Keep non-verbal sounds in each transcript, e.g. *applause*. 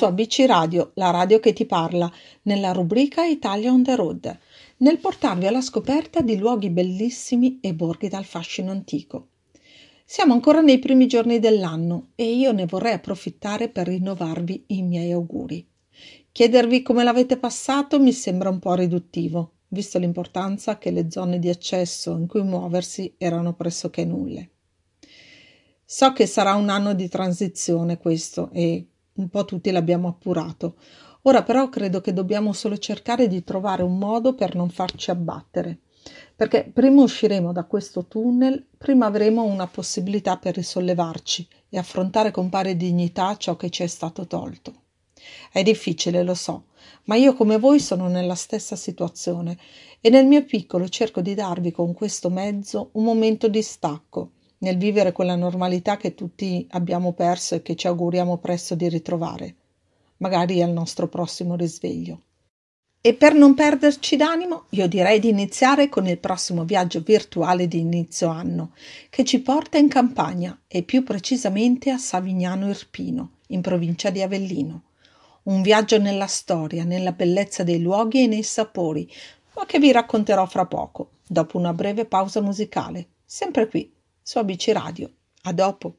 su ABC Radio, la radio che ti parla, nella rubrica Italia on the road, nel portarvi alla scoperta di luoghi bellissimi e borghi dal fascino antico. Siamo ancora nei primi giorni dell'anno e io ne vorrei approfittare per rinnovarvi i miei auguri. Chiedervi come l'avete passato mi sembra un po' riduttivo, visto l'importanza che le zone di accesso in cui muoversi erano pressoché nulle. So che sarà un anno di transizione questo e un po' tutti l'abbiamo appurato. Ora però credo che dobbiamo solo cercare di trovare un modo per non farci abbattere, perché prima usciremo da questo tunnel, prima avremo una possibilità per risollevarci e affrontare con pari dignità ciò che ci è stato tolto. È difficile, lo so, ma io come voi sono nella stessa situazione e nel mio piccolo cerco di darvi con questo mezzo un momento di stacco nel vivere quella normalità che tutti abbiamo perso e che ci auguriamo presto di ritrovare, magari al nostro prossimo risveglio. E per non perderci d'animo, io direi di iniziare con il prossimo viaggio virtuale di inizio anno, che ci porta in campagna e più precisamente a Savignano Irpino, in provincia di Avellino. Un viaggio nella storia, nella bellezza dei luoghi e nei sapori, ma che vi racconterò fra poco, dopo una breve pausa musicale, sempre qui su ABC Radio. A dopo!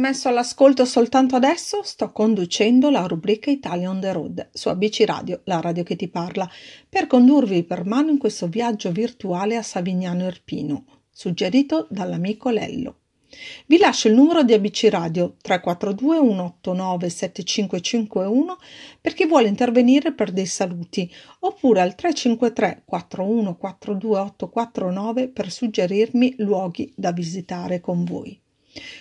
Messo all'ascolto soltanto adesso, sto conducendo la rubrica Italia on the Road su ABC Radio, la radio che ti parla, per condurvi per mano in questo viaggio virtuale a Savignano Irpino, suggerito dall'amico Lello. Vi lascio il numero di ABC Radio 342 189 7551 per chi vuole intervenire per dei saluti oppure al 353 4142 849 per suggerirmi luoghi da visitare con voi.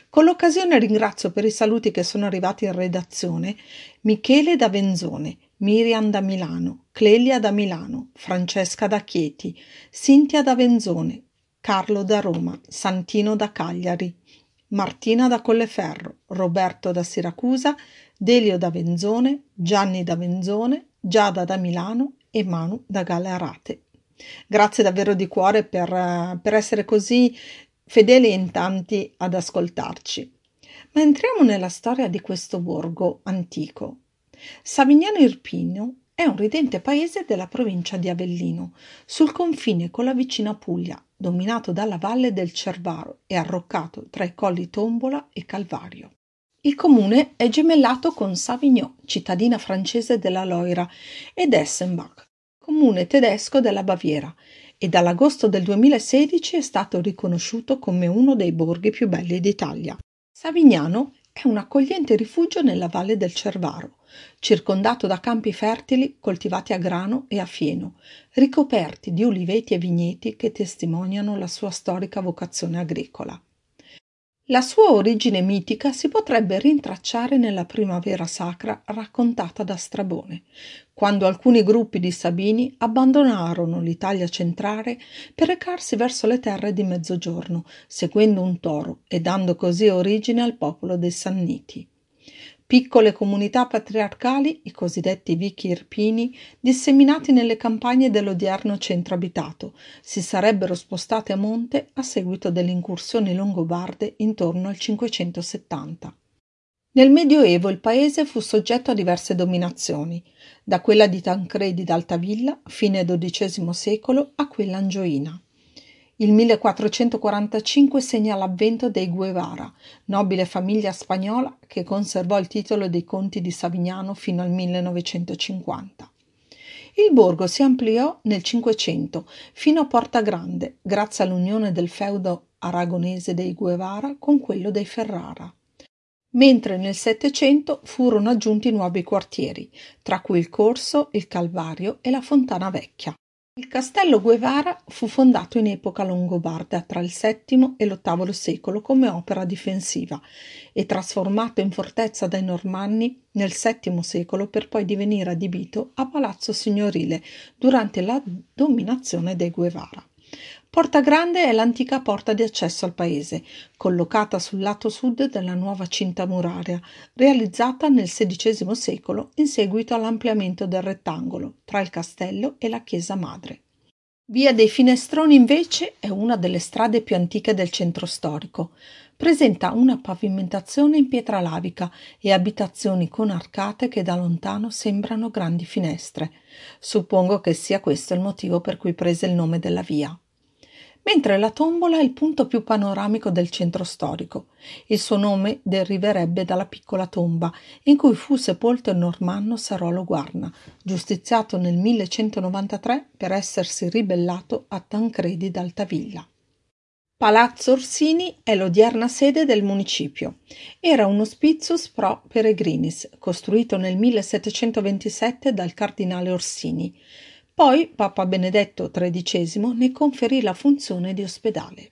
Con l'occasione ringrazio per i saluti che sono arrivati in redazione Michele da Venzone, Miriam da Milano, Clelia da Milano, Francesca da Chieti, Cinzia da Venzone, Carlo da Roma, Santino da Cagliari, Martina da Colleferro, Roberto da Siracusa, Delio da Venzone, Gianni da Venzone, Giada da Milano e Manu da Galarate. Grazie davvero di cuore per, per essere così fedeli in tanti ad ascoltarci. Ma entriamo nella storia di questo borgo antico. Savignano Irpino è un ridente paese della provincia di Avellino, sul confine con la vicina Puglia, dominato dalla valle del Cervaro e arroccato tra i colli Tombola e Calvario. Il comune è gemellato con Savignon, cittadina francese della Loira, ed Essenbach, comune tedesco della Baviera, e dall'agosto del 2016 è stato riconosciuto come uno dei borghi più belli d'Italia. Savignano è un accogliente rifugio nella valle del Cervaro, circondato da campi fertili coltivati a grano e a fieno, ricoperti di uliveti e vigneti che testimoniano la sua storica vocazione agricola. La sua origine mitica si potrebbe rintracciare nella primavera sacra raccontata da Strabone, quando alcuni gruppi di Sabini abbandonarono l'Italia centrale per recarsi verso le terre di Mezzogiorno, seguendo un toro e dando così origine al popolo dei Sanniti. Piccole comunità patriarcali, i cosiddetti vichi irpini, disseminati nelle campagne dell'odierno centro abitato, si sarebbero spostati a monte a seguito delle incursioni longobarde intorno al 570. Nel Medioevo il paese fu soggetto a diverse dominazioni, da quella di Tancredi d'Altavilla, fine XII secolo, a quella angioina. Il 1445 segna l'avvento dei Guevara, nobile famiglia spagnola che conservò il titolo dei conti di Savignano fino al 1950. Il borgo si ampliò nel Cinquecento fino a Porta Grande, grazie all'unione del feudo aragonese dei Guevara con quello dei Ferrara. Mentre nel Settecento furono aggiunti nuovi quartieri, tra cui il Corso, il Calvario e la Fontana Vecchia. Il castello Guevara fu fondato in epoca longobarda tra il VII e l'VIII secolo come opera difensiva e trasformato in fortezza dai Normanni nel VII secolo per poi divenire adibito a palazzo signorile durante la dominazione dei Guevara. Porta Grande è l'antica porta di accesso al paese, collocata sul lato sud della nuova cinta muraria, realizzata nel XVI secolo in seguito all'ampliamento del rettangolo tra il castello e la chiesa madre. Via dei Finestroni invece è una delle strade più antiche del centro storico. Presenta una pavimentazione in pietra lavica e abitazioni con arcate che da lontano sembrano grandi finestre. Suppongo che sia questo il motivo per cui prese il nome della via mentre la tombola è il punto più panoramico del centro storico. Il suo nome deriverebbe dalla piccola tomba in cui fu sepolto il normanno Sarolo Guarna, giustiziato nel 1193 per essersi ribellato a Tancredi d'Altavilla. Palazzo Orsini è l'odierna sede del municipio. Era un hospitius pro peregrinis, costruito nel 1727 dal cardinale Orsini. Poi Papa Benedetto XIII ne conferì la funzione di ospedale.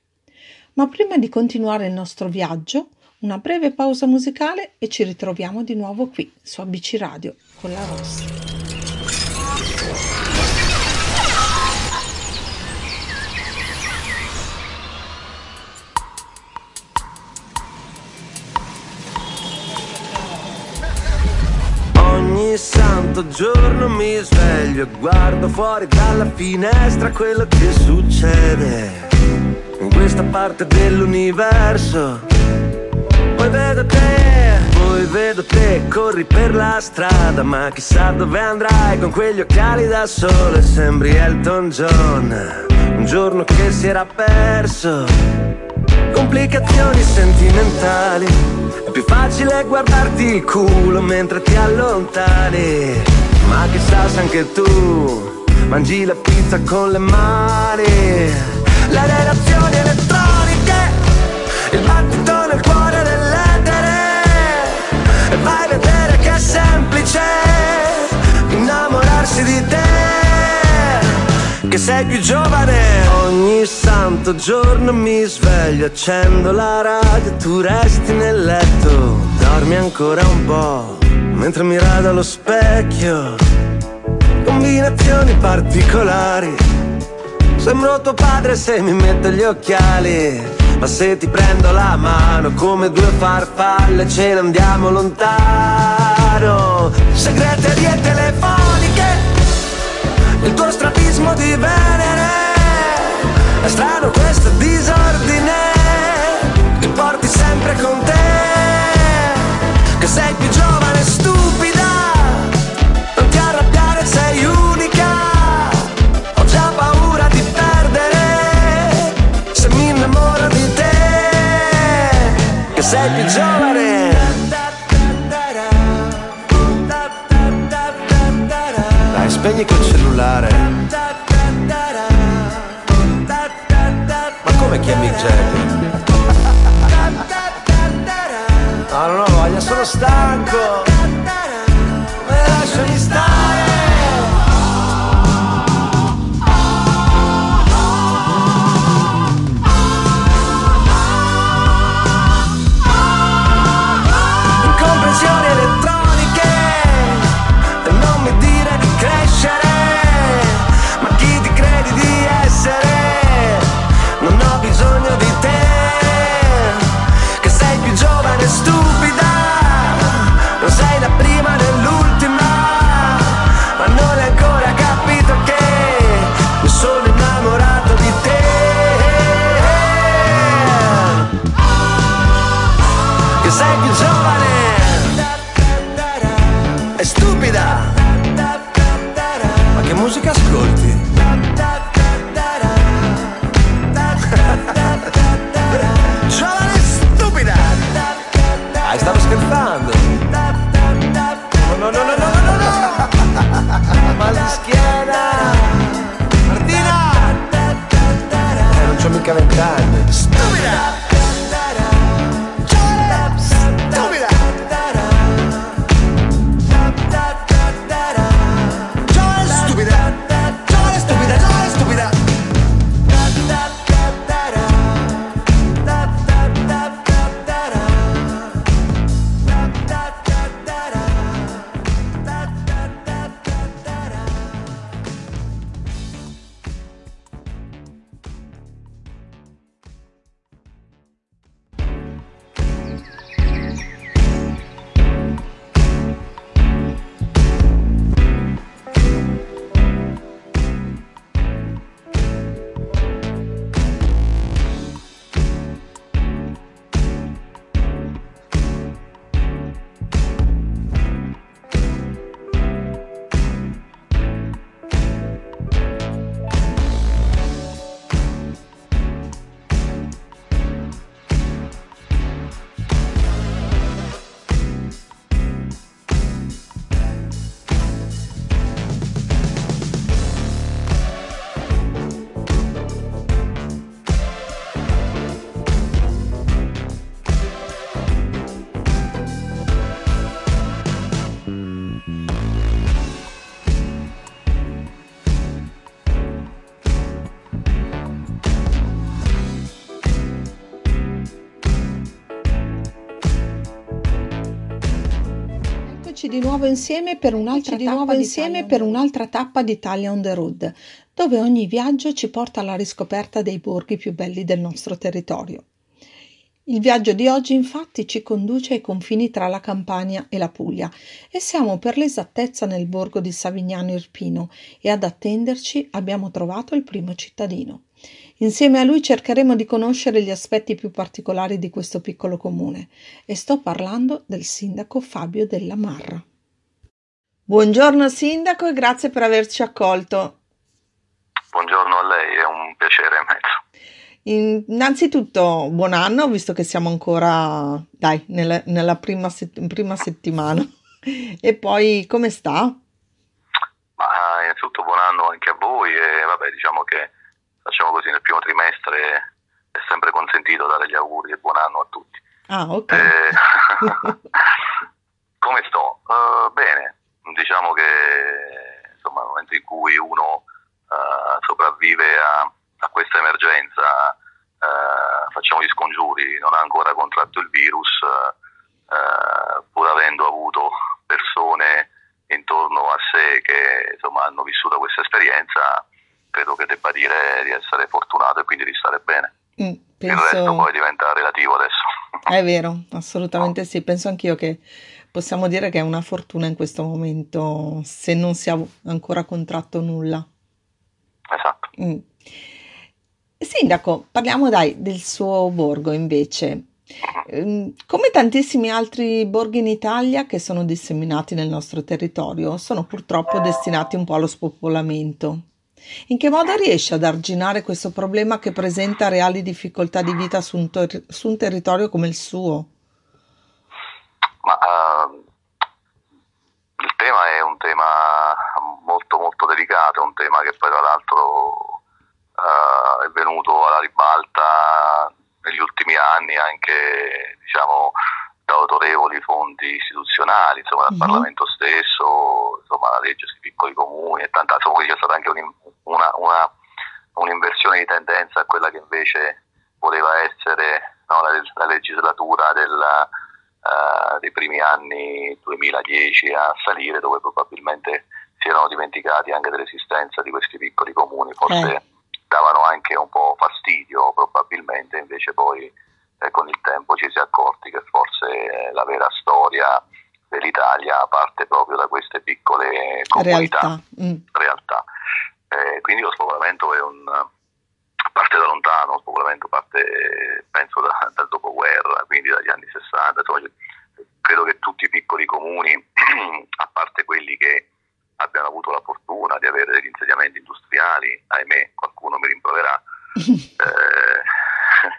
Ma prima di continuare il nostro viaggio, una breve pausa musicale e ci ritroviamo di nuovo qui su ABC Radio con la Rossi. Santo giorno mi sveglio e guardo fuori dalla finestra quello che succede in questa parte dell'universo. Poi vedo te, poi vedo te, corri per la strada, ma chissà dove andrai con quegli occhiali da sole, sembri Elton John, un giorno che si era perso, complicazioni sentimentali. Più facile guardarti il culo mentre ti allontani. Ma chissà se anche tu mangi la pizza con le mani. Le relazioni elettroniche Il battito nel cuore dell'etere. E vai a vedere che è semplice Innamorarsi di te Che sei più giovane. Ogni santo giorno mi sveglio, accendo la radio, tu resti nel letto, dormi ancora un po', mentre mi rado allo specchio. Combinazioni particolari. Sembro tuo padre se mi metto gli occhiali. Ma se ti prendo la mano come due farfalle ce ne andiamo lontano Segreterie telefoniche Il tuo strabismo di Venere. È strano questo disordine Che porti sempre con te. Che sei più giovane e stupida. Non ti arrabbiare sei unica. Ho già paura di perdere. Se mi innamoro di te Che sei più giovane spegni quel cellulare Ma come chiami Jagger? *laughs* No, no, no, voglio, sono stanco stupida. Ma che musica ascolti? giovane stupida. Dai, stavo scherzando. No, no, no, no, no, no, no. *laughs* Mal di schiena. Martina. Eh, non c'ho mica vent'anni. Eccoci di nuovo insieme per un'altra, di tappa, di insieme per un'altra tappa di Italia on the road, dove ogni viaggio ci porta alla riscoperta dei borghi più belli del nostro territorio. Il viaggio di oggi infatti ci conduce ai confini tra la Campania e la Puglia e siamo per l'esattezza nel borgo di Savignano Irpino e ad attenderci abbiamo trovato il primo cittadino. Insieme a lui cercheremo di conoscere gli aspetti più particolari di questo piccolo comune e sto parlando del sindaco Fabio Della Marra. Buongiorno sindaco e grazie per averci accolto. Buongiorno a lei, è un piacere immenso. Innanzitutto buon anno, visto che siamo ancora, dai, nella, nella prima, set- prima settimana. E poi come sta? Ma innanzitutto buon anno anche a voi e vabbè diciamo che facciamo così nel primo trimestre è sempre consentito dare gli auguri e buon anno a tutti. Ah, ok. Eh, *laughs* come sto? Eh, bene, diciamo che insomma nel momento in cui uno eh, sopravvive a, a questa emergenza eh, facciamo gli scongiuri, non ha ancora contratto il virus, pur avendo avuto persone intorno a sé che insomma, hanno vissuto questa esperienza, credo che debba dire di essere fortunato e quindi di stare bene. Mm, penso... Il resto poi diventa relativo adesso. *laughs* È vero, assolutamente sì, penso anch'io che possiamo dire che è una fortuna in questo momento se non si ha ancora contratto nulla. Esatto. Mm. Sindaco, parliamo dai del suo borgo invece. Ehm, come tantissimi altri borghi in Italia che sono disseminati nel nostro territorio, sono purtroppo destinati un po' allo spopolamento. In che modo riesce ad arginare questo problema che presenta reali difficoltà di vita su un, ter- su un territorio come il suo? Ma, uh, il tema è un tema molto molto delicato, un tema che poi tra l'altro uh, è venuto alla ribalta negli ultimi anni anche diciamo, da autorevoli fonti istituzionali, insomma, dal uh-huh. Parlamento stesso, insomma, la legge sui piccoli comuni e tanta, insomma, c'è stata anche un, una, una, un'inversione di tendenza a quella che invece voleva essere no, la, la, legislatura del, uh, dei primi anni 2010 a salire, dove probabilmente si erano dimenticati anche dell'esistenza di questi piccoli comuni, forse eh. davano anche un po' fastidio probabilmente, invece poi eh, con il tempo ci si è accorti che forse la vera storia dell'Italia parte proprio da queste piccole comunità, realtà. Mm. realtà. Eh, quindi lo spopolamento è un, parte da lontano, lo spopolamento parte penso da, dal dopoguerra, quindi dagli anni 60, insomma, credo che tutti i piccoli comuni, *clears throat* a parte quelli che abbiano avuto la fortuna di avere degli insediamenti industriali, ahimè qualcuno mi rimproverà, *laughs* eh,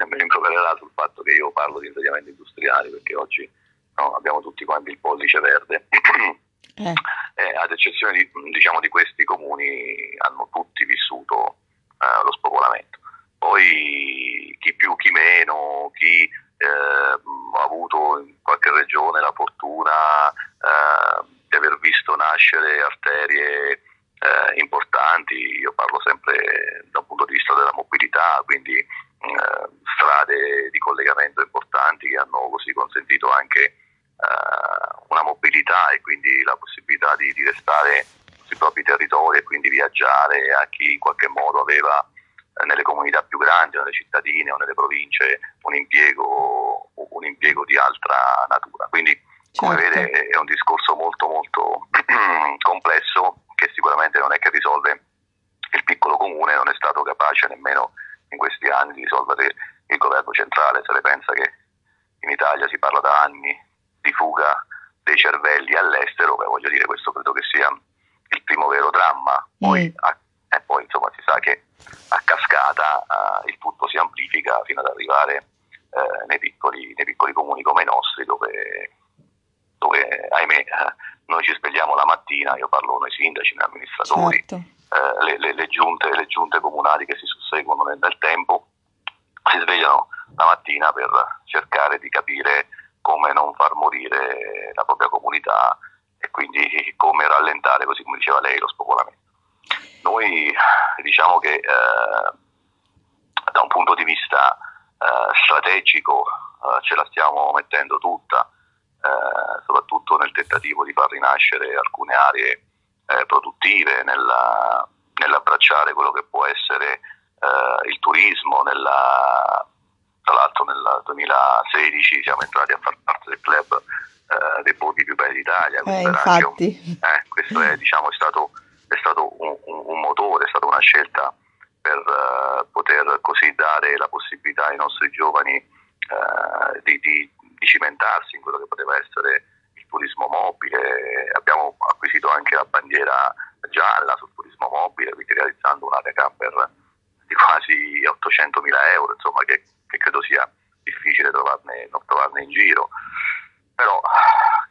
mi rimprovererà sul fatto che io parlo di insediamenti industriali perché oggi no, abbiamo tutti quanti il pollice verde. *coughs* Eh. Eh, ad eccezione di, diciamo, di, questi comuni hanno tutti vissuto eh, lo spopolamento. Poi chi più, chi meno, chi eh, ha avuto in qualche regione la fortuna eh, di aver visto nascere arterie eh, importanti, io parlo sempre da un punto di vista della mobilità, quindi strade di collegamento importanti che hanno così consentito anche eh, una mobilità e quindi la possibilità di, di, restare sui propri territori e quindi viaggiare a chi in qualche modo aveva eh, nelle comunità più grandi, nelle cittadine o nelle province un impiego, un impiego di altra natura. Quindi come certo. vede è un discorso molto molto *clears throat* complesso che sicuramente non è che risolve il piccolo comune, non è stato capace nemmeno in questi anni di risolvere il governo centrale, se le pensa che in Italia si parla da anni di fuga dei cervelli all'estero, beh, voglio dire, questo credo che sia il primo vero dramma. Poi, mm. a, eh, poi insomma, si sa che a cascata uh, il tutto si amplifica fino ad arrivare uh, nei, piccoli, nei, piccoli, comuni come i nostri, dove, dove ahimè, uh, noi ci svegliamo la mattina, io parlo con i sindaci, noi amministratori, certo. Le, le, le, giunte, le, giunte, comunali che si susseguono nel, nel tempo, si svegliano la mattina per cercare di capire come non far morire la propria comunità e quindi come rallentare, così come diceva lei, lo spopolamento. Noi diciamo che eh, da un punto di vista eh, strategico eh, ce la stiamo mettendo tutta, eh, soprattutto nel tentativo di far rinascere alcune aree eh, produttive, nella, nell'abbracciare quello che può essere eh, il turismo, nella tra l'altro nel 2016 siamo entrati a far parte del club eh, dei borghi più belli d'Italia. Eh, infatti. Un, eh, questo è, diciamo, è, stato, è stato un, un, motore, è stata una scelta per uh, poter così dare la possibilità ai nostri giovani di, di, di cimentarsi in quello che poteva essere turismo mobile. Abbiamo acquisito anche la bandiera gialla sul turismo mobile, quindi realizzando un'area camper di quasi 800 mila euro, insomma, che che credo sia difficile trovarne, non trovarne in giro. Però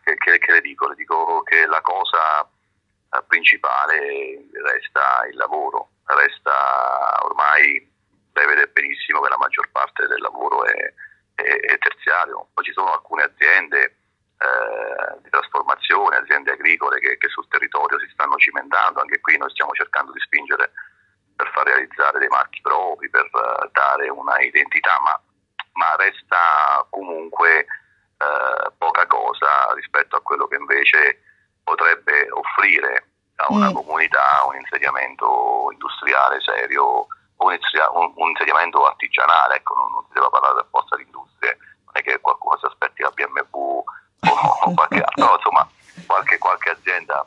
che, che, che, le dico? Le dico che la cosa eh, principale resta il lavoro, resta ormai lei vede benissimo che la maggior parte del lavoro è, è, è terziario. Poi ci sono alcune aziende eh, di trasformazione, aziende agricole che, che, sul territorio si stanno cimentando, anche qui noi stiamo cercando di spingere per far realizzare dei marchi propri, per uh, dare una identità, ma, ma resta comunque uh, poca cosa rispetto a quello che invece potrebbe offrire a una mm. comunità un insediamento industriale serio, un, un, un insediamento artigianale, ecco, non, non si deve parlare forza di industrie, non è che qualcuno si aspetti la BMW o qualche altro, insomma qualche, qualche azienda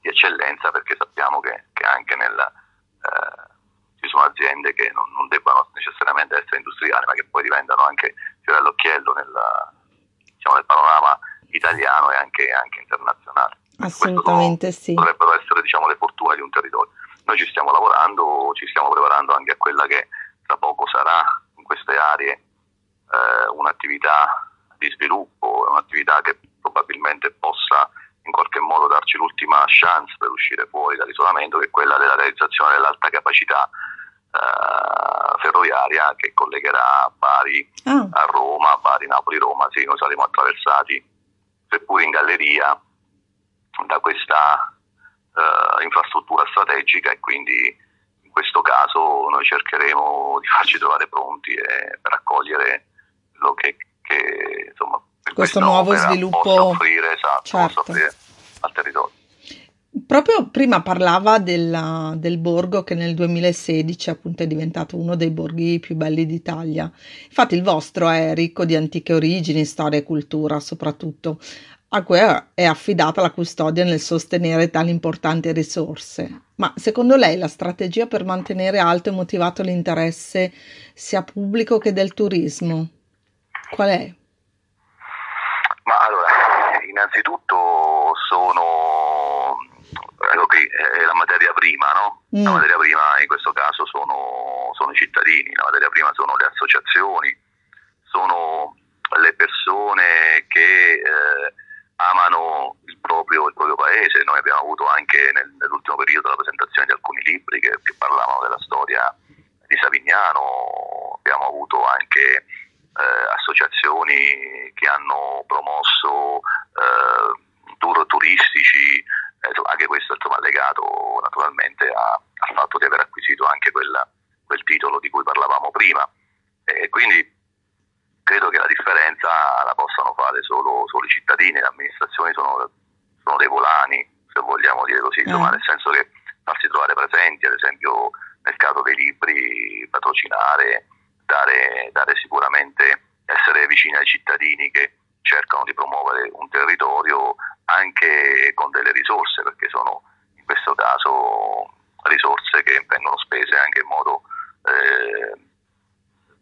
di eccellenza perché sappiamo che, che anche nel, eh, ci sono aziende che non, non, debbano necessariamente essere industriali ma che poi diventano anche fiore all'occhiello nel, diciamo, nel panorama italiano e anche, anche internazionale. Assolutamente sono, sì. Dovrebbero essere diciamo, le fortune di un territorio. Noi ci stiamo lavorando, ci stiamo preparando anche a quella che tra poco sarà in queste aree eh, un'attività di sviluppo, un'attività che probabilmente possa in qualche modo darci l'ultima chance per uscire fuori dall'isolamento, che è quella della realizzazione dell'alta capacità eh, ferroviaria che collegherà Bari oh. a Roma, Bari, Napoli, Roma. Sì, noi saremo attraversati, seppur in galleria, da questa eh, infrastruttura strategica e quindi in questo caso noi cercheremo di farci trovare pronti per accogliere quello che, che insomma, questo nuovo sviluppo offrire, esatto, certo. offrire al territorio. Proprio prima parlava della, del borgo che nel 2016 appunto è diventato uno dei borghi più belli d'Italia. Infatti il vostro è ricco di antiche origini, storia e cultura soprattutto, a cui è affidata la custodia nel sostenere tali importanti risorse. Ma secondo lei la strategia per mantenere alto e motivato l'interesse sia pubblico che del turismo qual è? Ma allora, innanzitutto sono qui, è la materia prima, no? Mm. La materia prima in questo caso sono, sono, i cittadini, la materia prima sono le associazioni, sono le persone che eh, amano il proprio, il proprio, paese. Noi abbiamo avuto anche nel, nell'ultimo periodo la presentazione di alcuni libri che, che parlavano della storia di Savignano, abbiamo avuto anche associazioni che hanno promosso eh, tour turistici, eh, anche questo insomma, legato naturalmente a, al fatto di aver acquisito anche quel, quel titolo di cui parlavamo prima. E quindi credo che la differenza la possano fare solo, solo i cittadini, le amministrazioni sono, sono, dei volani, se vogliamo dire così, insomma, mm. nel senso che farsi trovare presenti, ad esempio nel caso dei libri, patrocinare, dare, dare sicuramente, essere vicini ai cittadini che cercano di promuovere un territorio anche con delle risorse, perché sono in questo caso risorse che vengono spese anche in modo eh,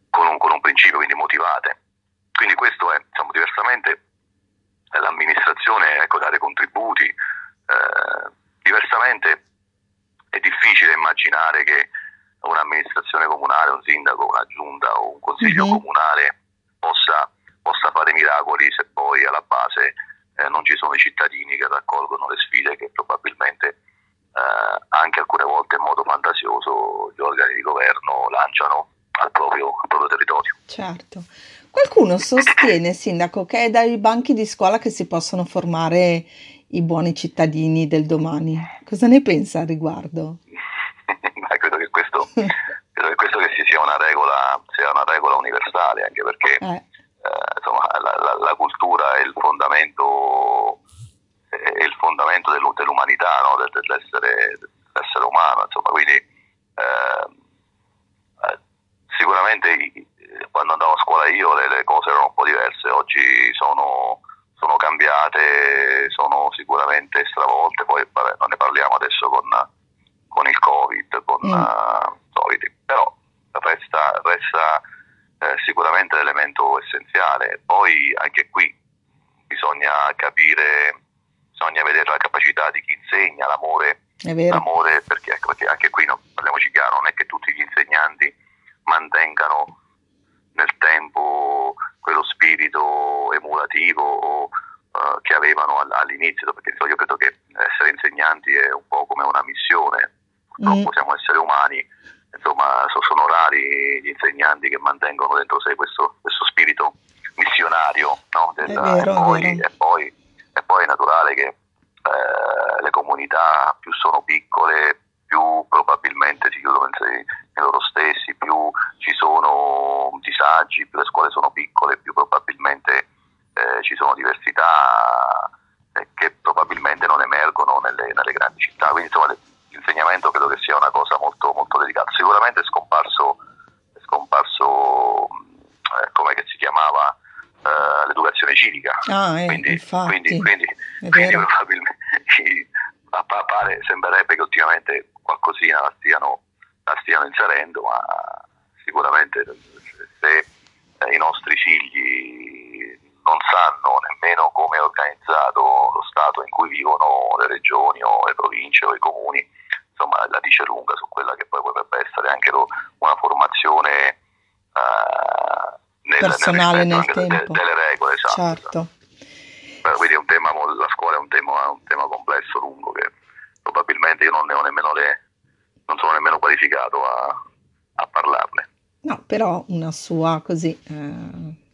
con, un, con, un, principio, quindi motivate. Quindi questo è, diciamo, diversamente l'amministrazione, ecco, dare contributi, eh, diversamente è difficile immaginare che un'amministrazione comunale, un sindaco, una giunta o un consiglio mm-hmm. comunale possa, possa, fare miracoli se poi alla base eh, non ci sono i cittadini che raccolgono le sfide che probabilmente eh, anche alcune volte in modo fantasioso gli organi di governo lanciano al proprio, al proprio territorio. Certo. Qualcuno sostiene, Sindaco, che è dai banchi di scuola che si possono formare i buoni cittadini del domani. Cosa ne pensa al riguardo? Credo che questo che sia una regola, sia una regola universale, anche perché eh. Eh, insomma, la, la, la, cultura è il fondamento, è il fondamento dell'umanità, no? dell'essere, dell'essere, umano, insomma, quindi eh, eh sicuramente quando andavo a scuola io le, le, cose erano un po' diverse, oggi sono, sono cambiate, sono sicuramente stravolte, poi vabbè, non ne parliamo adesso con con il Covid, con mm. uh, Covid. però resta, resta eh, sicuramente l'elemento essenziale. Poi anche qui bisogna capire, bisogna vedere la capacità di chi insegna, l'amore, l'amore perché, ecco, perché anche qui, no, parliamoci chiaro, non è che tutti gli insegnanti mantengano nel tempo quello spirito emulativo uh, che avevano all'inizio, perché io credo che essere insegnanti è un po' come una missione, purtroppo mm. siamo esseri umani, insomma sono rari gli insegnanti che mantengono dentro sé questo, questo spirito missionario, no? Del, vero, e, poi, e, poi, e, poi, è naturale che eh, le comunità più sono piccole, più probabilmente si chiudono in loro stessi, più ci sono disagi, più le scuole sono piccole, più probabilmente eh, ci sono diversità eh, che probabilmente non emergono nelle, nelle grandi città. Quindi insomma l'insegnamento credo che sia una cosa molto, molto delicata. Sicuramente è scomparso, è scomparso eh, come si chiamava eh, l'educazione civica. Ah, eh, quindi, infatti, quindi, quindi, quindi probabilmente pare, sembrerebbe che ultimamente qualcosina la stiano, la stiano inserendo, ma sicuramente se i nostri figli non sanno nemmeno come è organizzato lo Stato in cui vivono le regioni o le province o i comuni, insomma la dice lunga su quella che poi potrebbe essere anche una formazione uh, nel, personale nel, nel tempo delle, delle regole, esatto. Certo. Quindi è un tema, la scuola è un tema, un tema complesso, lungo, che probabilmente io non ne ho nemmeno le, non sono nemmeno qualificato a, a parlarne. No, però una sua così eh,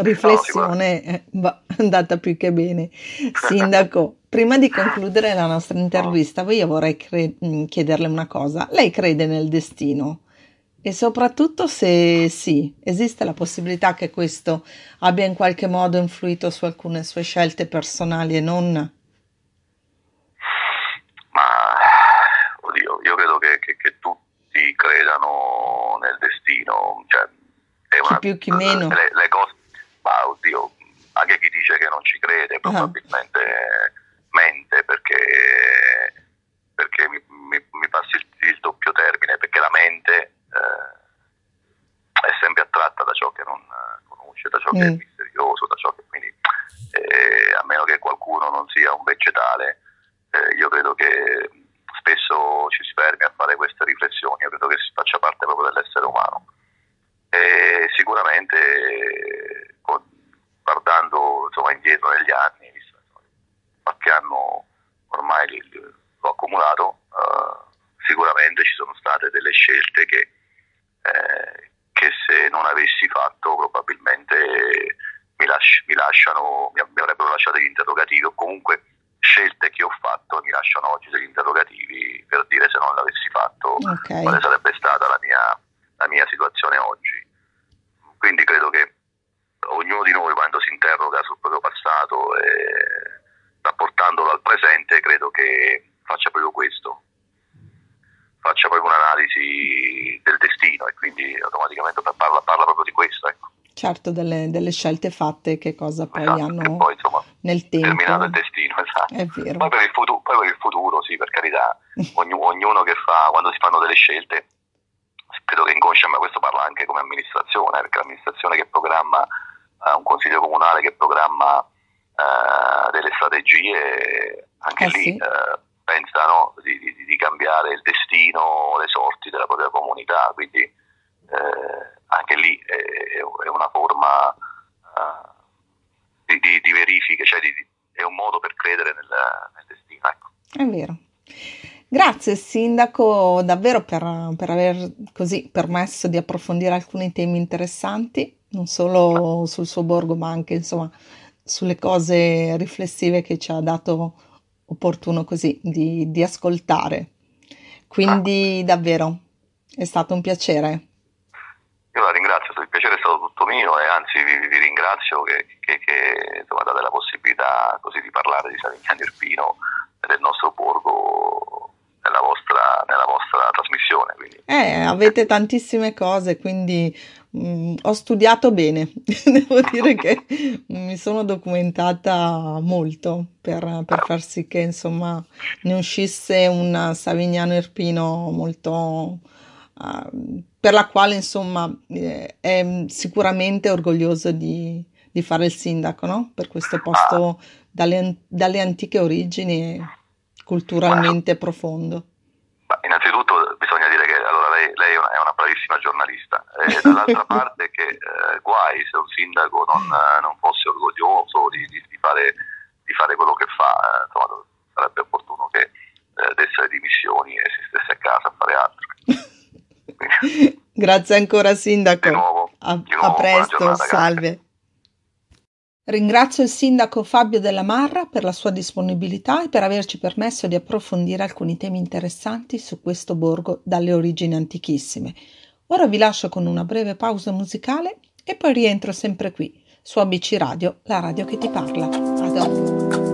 riflessione *laughs* va andata più che bene. Sindaco, prima di concludere la nostra intervista, io vorrei cre- chiederle una cosa. Lei crede nel destino? E soprattutto se sì, esiste la possibilità che questo abbia in qualche modo influito su alcune sue scelte personali e non? Ma oddio, io credo che, che, che tutti credano nel destino, cioè, è una, chi più chi meno. Le, le cose, ma oddio, anche chi dice che non ci crede ah. probabilmente ah. mente perché, perché mi, mi, mi passi il, il doppio termine, perché la mente eh, è sempre attratta da ciò che non eh, conosce, da ciò mm. che è mm. misterioso, da ciò che quindi eh, a meno che qualcuno non sia un vegetale, eh, io credo che spesso ci si fermi a fare queste riflessioni, io credo che si faccia parte proprio dell'essere umano. E sicuramente guardando insomma, indietro negli anni, visto, qualche anno ormai l'ho accumulato, uh, sicuramente ci sono state delle scelte che eh, che se non avessi fatto probabilmente mi, lasci, mi lasciano, mi, mi, avrebbero lasciato degli interrogativi o comunque scelte che ho fatto mi lasciano oggi degli interrogativi per dire se non l'avessi fatto okay. quale sarebbe stata la mia, la mia situazione oggi. Quindi credo che ognuno di noi quando si interroga sul proprio passato e rapportandolo al presente credo che faccia proprio questo, faccia proprio un'analisi del destino e quindi automaticamente parla, parla proprio di questo. Ecco. Certo, delle, delle, scelte fatte, che cosa poi esatto, hanno poi, insomma, nel tempo. Terminato il destino, esatto. È vero. Poi per il futuro, poi per il futuro sì, per carità, *laughs* ognuno, ognuno che fa, quando si fanno delle scelte, credo che inconscia, ma questo parla anche come amministrazione, perché l'amministrazione che programma, un consiglio comunale che programma eh, delle strategie, anche eh, lì... Sì. Eh, pensano di, di, di, cambiare il destino, le sorti della propria comunità, quindi eh, anche lì è, è, una forma di, di, verifica, cioè è un modo per credere nel, nel destino. Ecco. È vero. Grazie Sindaco davvero per, per, aver così permesso di approfondire alcuni temi interessanti, non solo sul suo borgo ma anche insomma sulle cose riflessive che ci ha dato opportuno così di, di ascoltare. Quindi davvero è stato un piacere. Io la ringrazio, il piacere è stato tutto mio e anzi vi, vi ringrazio che, che, che insomma, date la possibilità così di parlare di Savignano Irpino e del nostro borgo nella vostra, nella vostra trasmissione. Quindi. Eh, avete tantissime cose, quindi Mm, ho studiato bene, *laughs* devo dire che mi sono documentata molto per, per, far sì che insomma ne uscisse un Savignano Irpino molto uh, per la quale insomma eh, è sicuramente orgoglioso di, di, fare il sindaco no? per questo posto dalle, dalle antiche origini culturalmente profondo. Innanzitutto bisogna dire che allora, lei, lei, è una bravissima giornalista e dall'altra *laughs* parte che eh, guai se un sindaco non, eh, non fosse orgoglioso di, di, di, fare, di, fare, quello che fa, eh, insomma, sarebbe opportuno che eh, desse le dimissioni e si stesse a casa a fare altro. *laughs* Grazie ancora sindaco. Nuovo, a, nuovo, a presto, salve. Ringrazio il sindaco Fabio Della Marra per la sua disponibilità e per averci permesso di approfondire alcuni temi interessanti su questo borgo dalle origini antichissime. Ora vi lascio con una breve pausa musicale e poi rientro sempre qui su ABC Radio, la radio che ti parla. A dopo.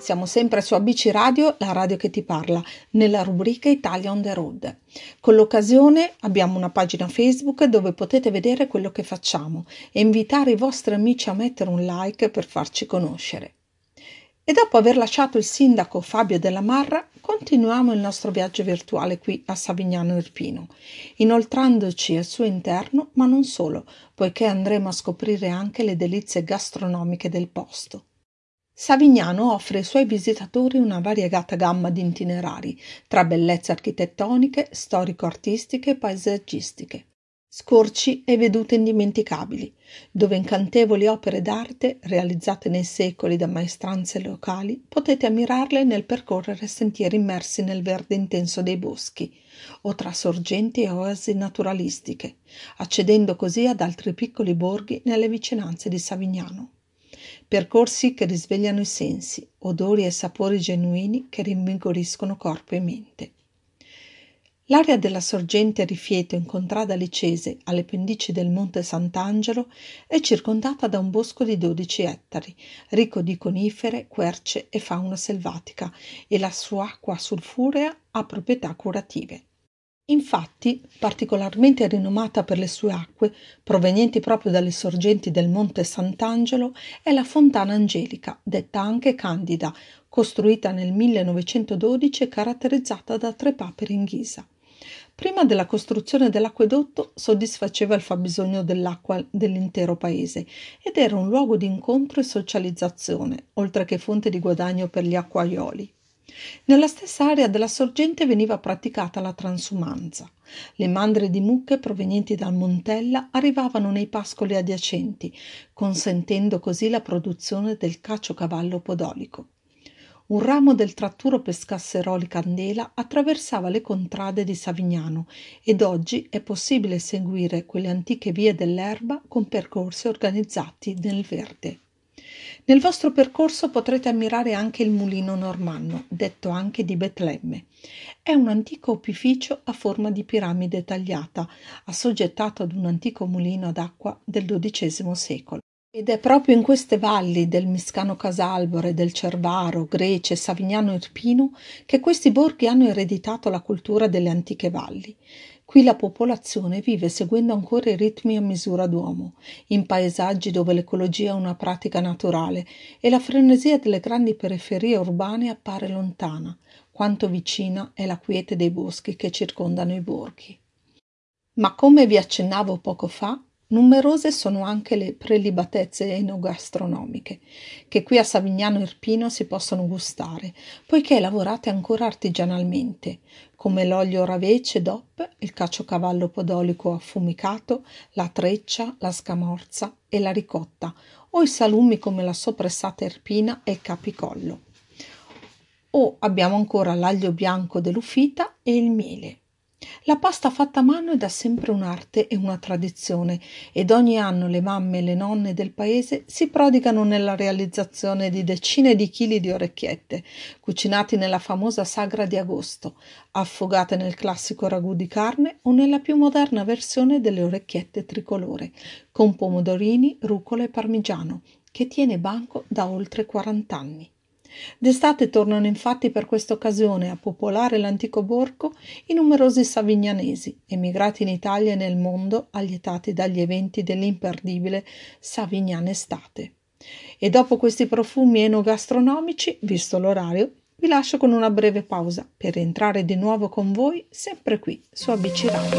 Siamo sempre su ABC Radio, la radio che ti parla, nella rubrica Italia on the road. Con l'occasione abbiamo una pagina Facebook dove potete vedere quello che facciamo e invitare i vostri amici a mettere un like per farci conoscere. E dopo aver lasciato il sindaco Fabio Della Marra, continuiamo il nostro viaggio virtuale qui a Savignano Irpino, inoltrandoci al suo interno, ma non solo, poiché andremo a scoprire anche le delizie gastronomiche del posto. Savignano offre ai suoi visitatori una variegata gamma di itinerari, tra bellezze architettoniche, storico-artistiche e paesaggistiche, scorci e vedute indimenticabili, dove incantevoli opere d'arte, realizzate nei secoli da maestranze locali, potete ammirarle nel percorrere sentieri immersi nel verde intenso dei boschi, o tra sorgenti e oasi naturalistiche, accedendo così ad altri piccoli borghi nelle vicinanze di Savignano percorsi che risvegliano i sensi, odori e sapori genuini che rinvigoriscono corpo e mente. L'area della sorgente Rifieto in contrada Licese, alle pendici del Monte Sant'Angelo, è circondata da un bosco di 12 ettari, ricco di conifere, querce e fauna selvatica, e la sua acqua sulfurea ha proprietà curative. Infatti, particolarmente rinomata per le sue acque, provenienti proprio dalle sorgenti del monte Sant'Angelo, è la Fontana Angelica, detta anche Candida, costruita nel 1912 e caratterizzata da tre papere in ghisa. Prima della costruzione dell'acquedotto soddisfaceva il fabbisogno dell'acqua dell'intero paese ed era un luogo di incontro e socializzazione, oltre che fonte di guadagno per gli acquaioli. Nella stessa area della sorgente veniva praticata la transumanza. Le mandre di mucche provenienti dal Montella arrivavano nei pascoli adiacenti, consentendo così la produzione del caciocavallo podolico un ramo del tratturo Pescasseroli Candela attraversava le contrade di Savignano ed oggi è possibile seguire quelle antiche vie dell'erba con percorsi organizzati nel verde. Nel vostro percorso potrete ammirare anche il mulino normanno, detto anche di Betlemme. È un antico opificio a forma di piramide tagliata, assoggettato ad un antico mulino ad acqua del XII secolo. Ed è proprio in queste valli del Miscano Casalbore, del Cervaro, Grece, Savignano Irpino che questi borghi hanno ereditato la cultura delle antiche valli. Qui la popolazione vive seguendo ancora i ritmi a misura d'uomo, in paesaggi dove l'ecologia è una pratica naturale e la frenesia delle grandi periferie urbane appare lontana, quanto vicina è la quiete dei boschi che circondano i borghi. Ma come vi accennavo poco fa, Numerose sono anche le prelibatezze enogastronomiche, che qui a Savignano Irpino si possono gustare, poiché lavorate ancora artigianalmente, come l'olio ravece DOP, il caciocavallo podolico affumicato, la treccia, la scamorza e la ricotta, o i salumi come la sopressata irpina e il capicollo. O abbiamo ancora l'aglio bianco dell'ufita e il miele. La pasta fatta a mano è da sempre un'arte e una tradizione ed ogni anno le mamme e le nonne del paese si prodigano nella realizzazione di decine di chili di orecchiette, cucinati nella famosa sagra di agosto, affogate nel classico ragù di carne o nella più moderna versione delle orecchiette tricolore, con pomodorini, rucola e parmigiano, che tiene banco da oltre 40 anni. D'estate tornano infatti per questa occasione a popolare l'antico borgo i numerosi savignanesi, emigrati in Italia e nel mondo allietati dagli eventi dell'imperdibile Savignana Estate. E dopo questi profumi enogastronomici, visto l'orario, vi lascio con una breve pausa per entrare di nuovo con voi sempre qui su ABC Radio.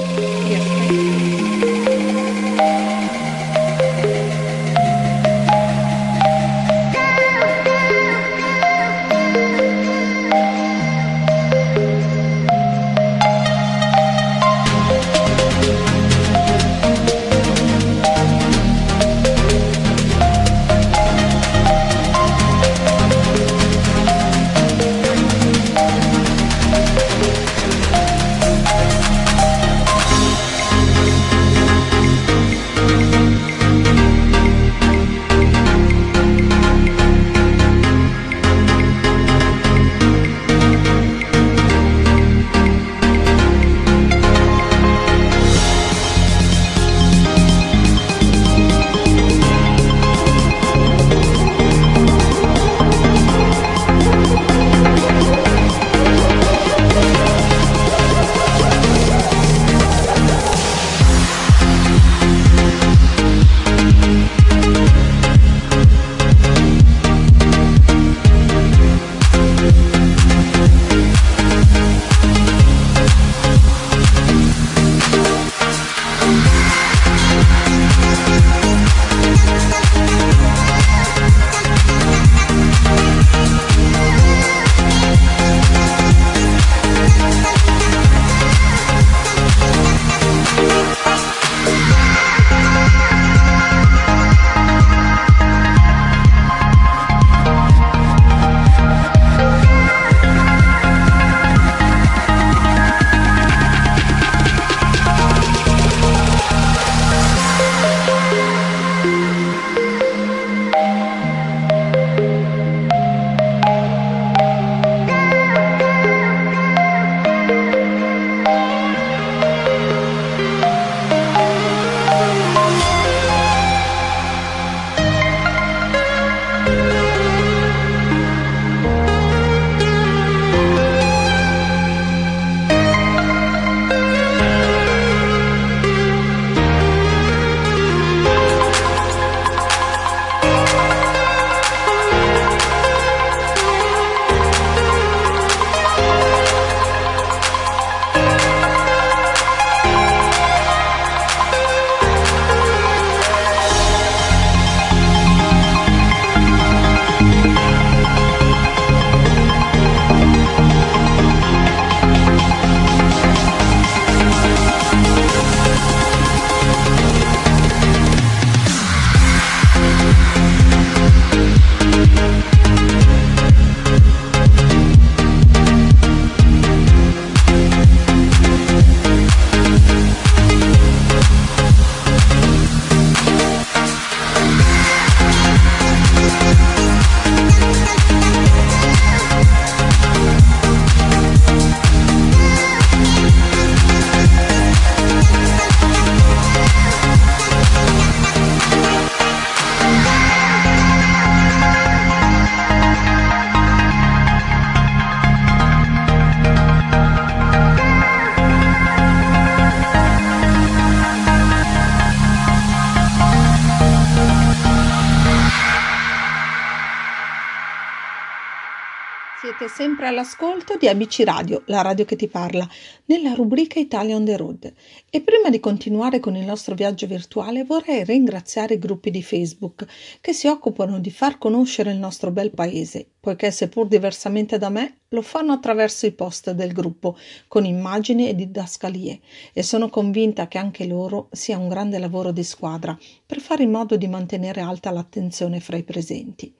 All'ascolto di ABC Radio, la radio che ti parla, nella rubrica Italia on the road. E prima di continuare con il nostro viaggio virtuale vorrei ringraziare i gruppi di Facebook che si occupano di far conoscere il nostro bel paese, poiché seppur diversamente da me, lo fanno attraverso i post del gruppo, con immagini e didascalie, e sono convinta che anche loro sia un grande lavoro di squadra per fare in modo di mantenere alta l'attenzione fra i presenti.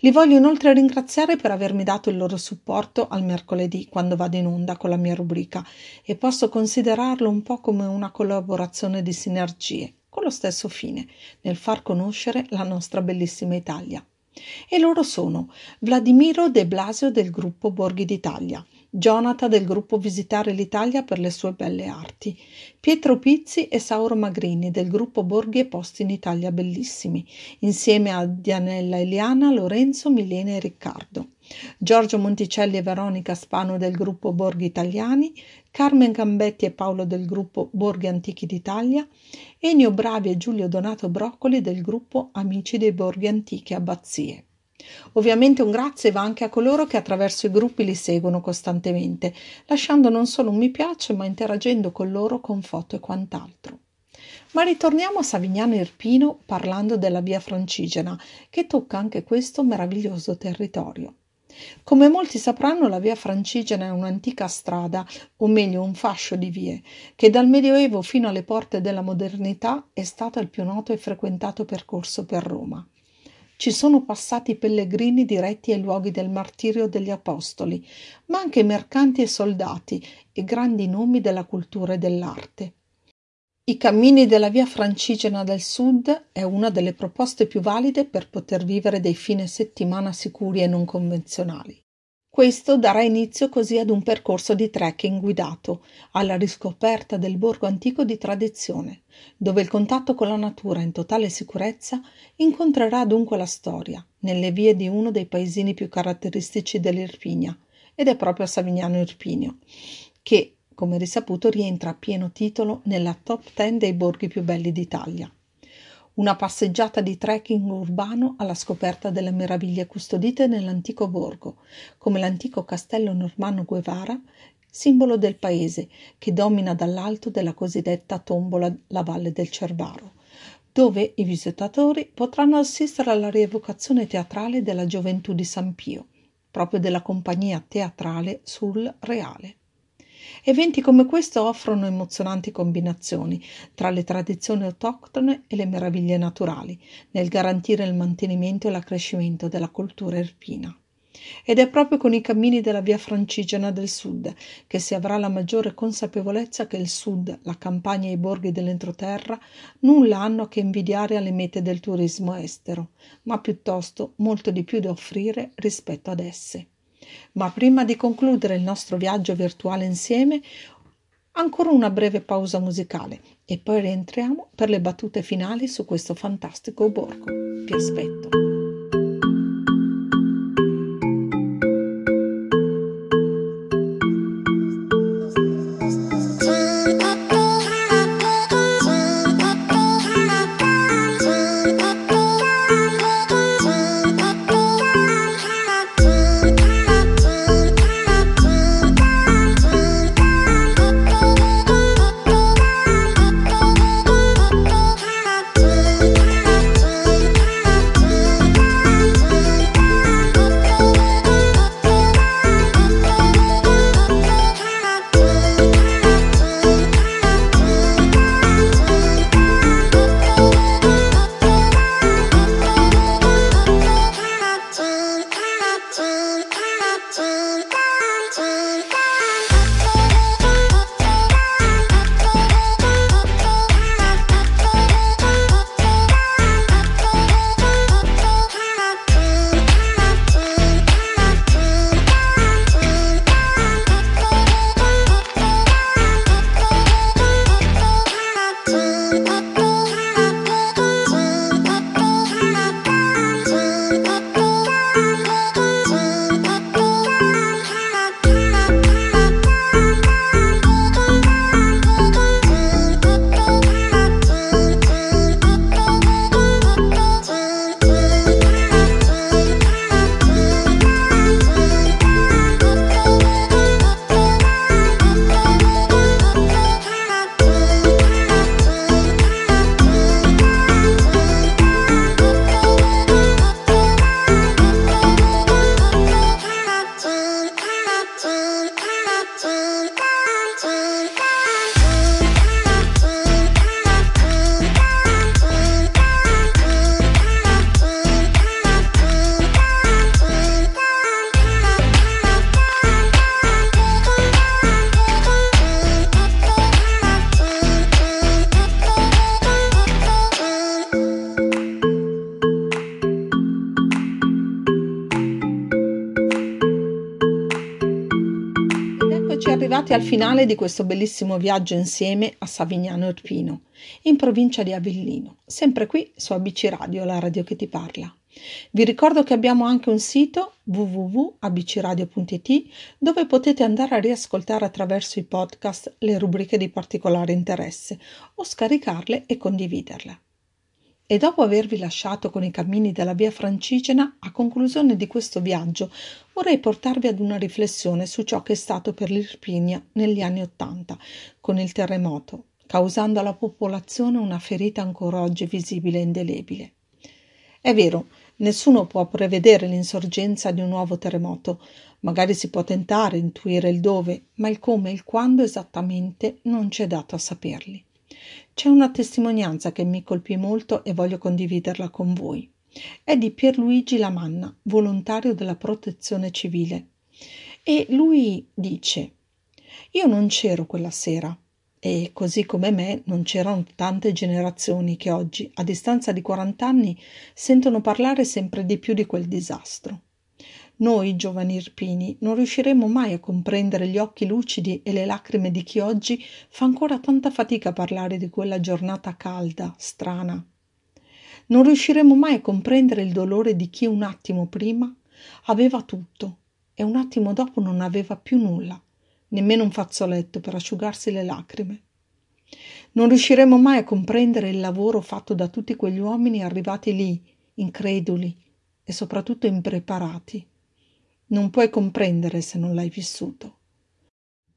Li voglio inoltre ringraziare per avermi dato il loro supporto al mercoledì quando vado in onda con la mia rubrica e posso considerarlo un po' come una collaborazione di sinergie, con lo stesso fine, nel far conoscere la nostra bellissima Italia. E loro sono Vladimiro De Blasio del gruppo Borghi d'Italia, Jonathan del gruppo Visitare l'Italia per le sue belle arti, Pietro Pizzi e Sauro Magrini del gruppo Borghi e Posti in Italia Bellissimi, insieme a Dianella Eliana, Lorenzo, Milena e Riccardo, Giorgio Monticelli e Veronica Spano del gruppo Borghi Italiani, Carmen Gambetti e Paolo del gruppo Borghi Antichi d'Italia, Enio Bravi e Giulio Donato Broccoli del gruppo Amici dei Borghi Antichi Abbazie. Ovviamente un grazie va anche a coloro che attraverso i gruppi li seguono costantemente, lasciando non solo un mi piace, ma interagendo con loro con foto e quant'altro. Ma ritorniamo a Savignano Irpino parlando della via Francigena, che tocca anche questo meraviglioso territorio. Come molti sapranno, la via Francigena è un'antica strada, o meglio un fascio di vie, che dal Medioevo fino alle porte della modernità è stato il più noto e frequentato percorso per Roma. Ci sono passati pellegrini diretti ai luoghi del martirio degli apostoli, ma anche mercanti e soldati e grandi nomi della cultura e dell'arte. I cammini della via Francigena del Sud è una delle proposte più valide per poter vivere dei fine settimana sicuri e non convenzionali. Questo darà inizio così ad un percorso di trekking guidato, alla riscoperta del borgo antico di tradizione, dove il contatto con la natura in totale sicurezza incontrerà dunque la storia, nelle vie di uno dei paesini più caratteristici dell'Irpinia, ed è proprio Savignano Irpinio, che, come risaputo, rientra a pieno titolo nella top 10 dei borghi più belli d'Italia una passeggiata di trekking urbano alla scoperta delle meraviglie custodite nell'antico borgo, come l'antico castello normanno Guevara, simbolo del paese, che domina dall'alto della cosiddetta tombola la Valle del Cervaro, dove i visitatori potranno assistere alla rievocazione teatrale della gioventù di San Pio, proprio della compagnia teatrale sul Reale. Eventi come questo offrono emozionanti combinazioni tra le tradizioni autoctone e le meraviglie naturali, nel garantire il mantenimento e l'accrescimento della cultura erpina. Ed è proprio con i cammini della via francigena del sud che si avrà la maggiore consapevolezza che il sud, la campagna e i borghi dell'entroterra nulla hanno che invidiare alle mete del turismo estero, ma piuttosto molto di più da offrire rispetto ad esse. Ma prima di concludere il nostro viaggio virtuale insieme, ancora una breve pausa musicale e poi rientriamo per le battute finali su questo fantastico borgo. Vi aspetto. Finale di questo bellissimo viaggio insieme a Savignano Irpino, in provincia di Avellino, sempre qui su ABC Radio, la radio che ti parla. Vi ricordo che abbiamo anche un sito www.abcradio.it dove potete andare a riascoltare attraverso i podcast le rubriche di particolare interesse o scaricarle e condividerle. E dopo avervi lasciato con i cammini della via francigena, a conclusione di questo viaggio vorrei portarvi ad una riflessione su ciò che è stato per l'Irpinia negli anni Ottanta, con il terremoto, causando alla popolazione una ferita ancora oggi visibile e indelebile. È vero, nessuno può prevedere l'insorgenza di un nuovo terremoto, magari si può tentare, intuire il dove, ma il come e il quando esattamente non c'è dato a saperli. C'è una testimonianza che mi colpì molto e voglio condividerla con voi. È di Pierluigi Lamanna, volontario della protezione civile. E lui dice: Io non c'ero quella sera, e così come me non c'erano tante generazioni che oggi, a distanza di 40 anni, sentono parlare sempre di più di quel disastro. Noi, giovani irpini, non riusciremo mai a comprendere gli occhi lucidi e le lacrime di chi oggi fa ancora tanta fatica a parlare di quella giornata calda, strana. Non riusciremo mai a comprendere il dolore di chi un attimo prima aveva tutto e un attimo dopo non aveva più nulla, nemmeno un fazzoletto per asciugarsi le lacrime. Non riusciremo mai a comprendere il lavoro fatto da tutti quegli uomini arrivati lì, increduli e soprattutto impreparati non puoi comprendere se non l'hai vissuto.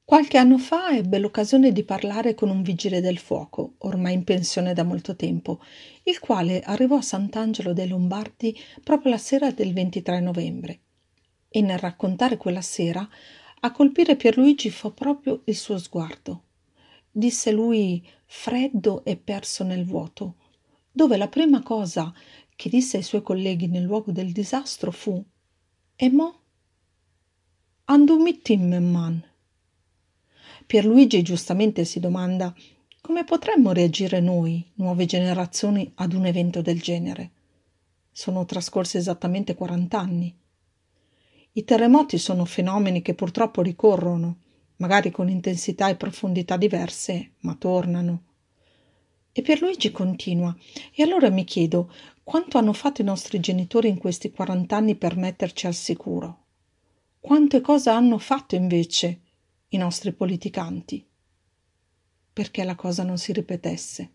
Qualche anno fa ebbe l'occasione di parlare con un vigile del fuoco, ormai in pensione da molto tempo, il quale arrivò a Sant'Angelo dei Lombardi proprio la sera del 23 novembre. E nel raccontare quella sera, a colpire Pierluigi fu proprio il suo sguardo. Disse lui freddo e perso nel vuoto, dove la prima cosa che disse ai suoi colleghi nel luogo del disastro fu E mo? Andu mit Timmerman. Pierluigi giustamente si domanda come potremmo reagire noi, nuove generazioni, ad un evento del genere. Sono trascorsi esattamente 40 anni. I terremoti sono fenomeni che purtroppo ricorrono, magari con intensità e profondità diverse, ma tornano. E Pierluigi continua. E allora mi chiedo quanto hanno fatto i nostri genitori in questi 40 anni per metterci al sicuro. Quante cose hanno fatto invece i nostri politicanti perché la cosa non si ripetesse.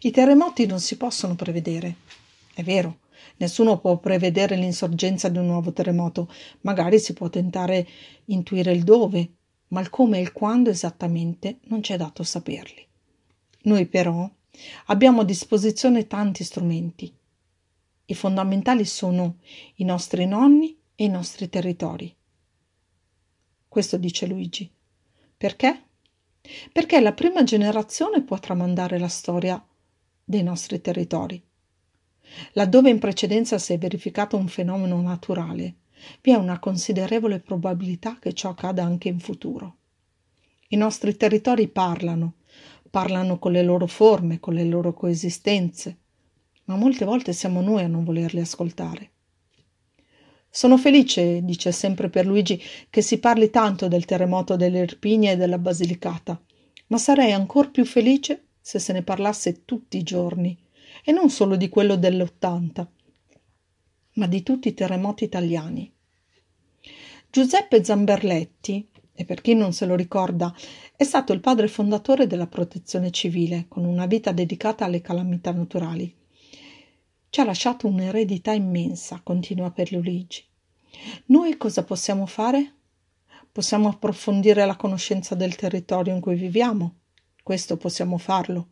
I terremoti non si possono prevedere, è vero, nessuno può prevedere l'insorgenza di un nuovo terremoto, magari si può tentare intuire il dove, ma il come e il quando esattamente non c'è dato saperli. Noi però abbiamo a disposizione tanti strumenti. I fondamentali sono i nostri nonni e i nostri territori. Questo dice Luigi. Perché? Perché la prima generazione può tramandare la storia dei nostri territori. Laddove in precedenza si è verificato un fenomeno naturale, vi è una considerevole probabilità che ciò accada anche in futuro. I nostri territori parlano, parlano con le loro forme, con le loro coesistenze, ma molte volte siamo noi a non volerli ascoltare. Sono felice, dice sempre Pierluigi, che si parli tanto del terremoto dell'Irpinia e della Basilicata, ma sarei ancor più felice se se ne parlasse tutti i giorni, e non solo di quello dell'Ottanta, ma di tutti i terremoti italiani. Giuseppe Zamberletti, e per chi non se lo ricorda, è stato il padre fondatore della protezione civile, con una vita dedicata alle calamità naturali. Ci ha lasciato un'eredità immensa, continua per Luigi. Noi cosa possiamo fare? Possiamo approfondire la conoscenza del territorio in cui viviamo. Questo possiamo farlo.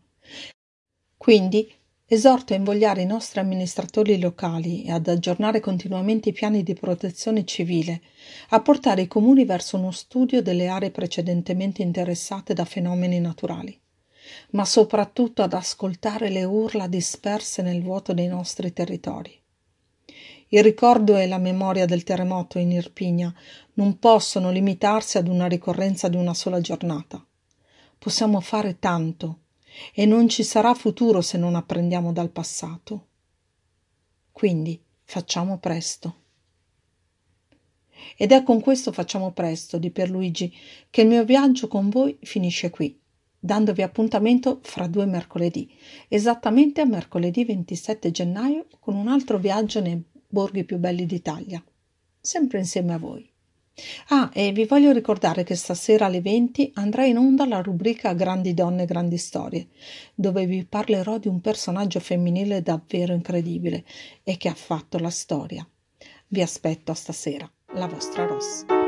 Quindi esorto a invogliare i nostri amministratori locali e ad aggiornare continuamente i piani di protezione civile, a portare i comuni verso uno studio delle aree precedentemente interessate da fenomeni naturali ma soprattutto ad ascoltare le urla disperse nel vuoto dei nostri territori. Il ricordo e la memoria del terremoto in Irpinia non possono limitarsi ad una ricorrenza di una sola giornata. Possiamo fare tanto e non ci sarà futuro se non apprendiamo dal passato. Quindi facciamo presto. Ed è con questo facciamo presto di Pierluigi che il mio viaggio con voi finisce qui, dandovi appuntamento fra due mercoledì, esattamente a mercoledì 27 gennaio con un altro viaggio nei borghi più belli d'Italia, sempre insieme a voi. Ah, e vi voglio ricordare che stasera alle 20 andrà in onda la rubrica Grandi donne, grandi storie, dove vi parlerò di un personaggio femminile davvero incredibile e che ha fatto la storia. Vi aspetto stasera, la vostra Ross.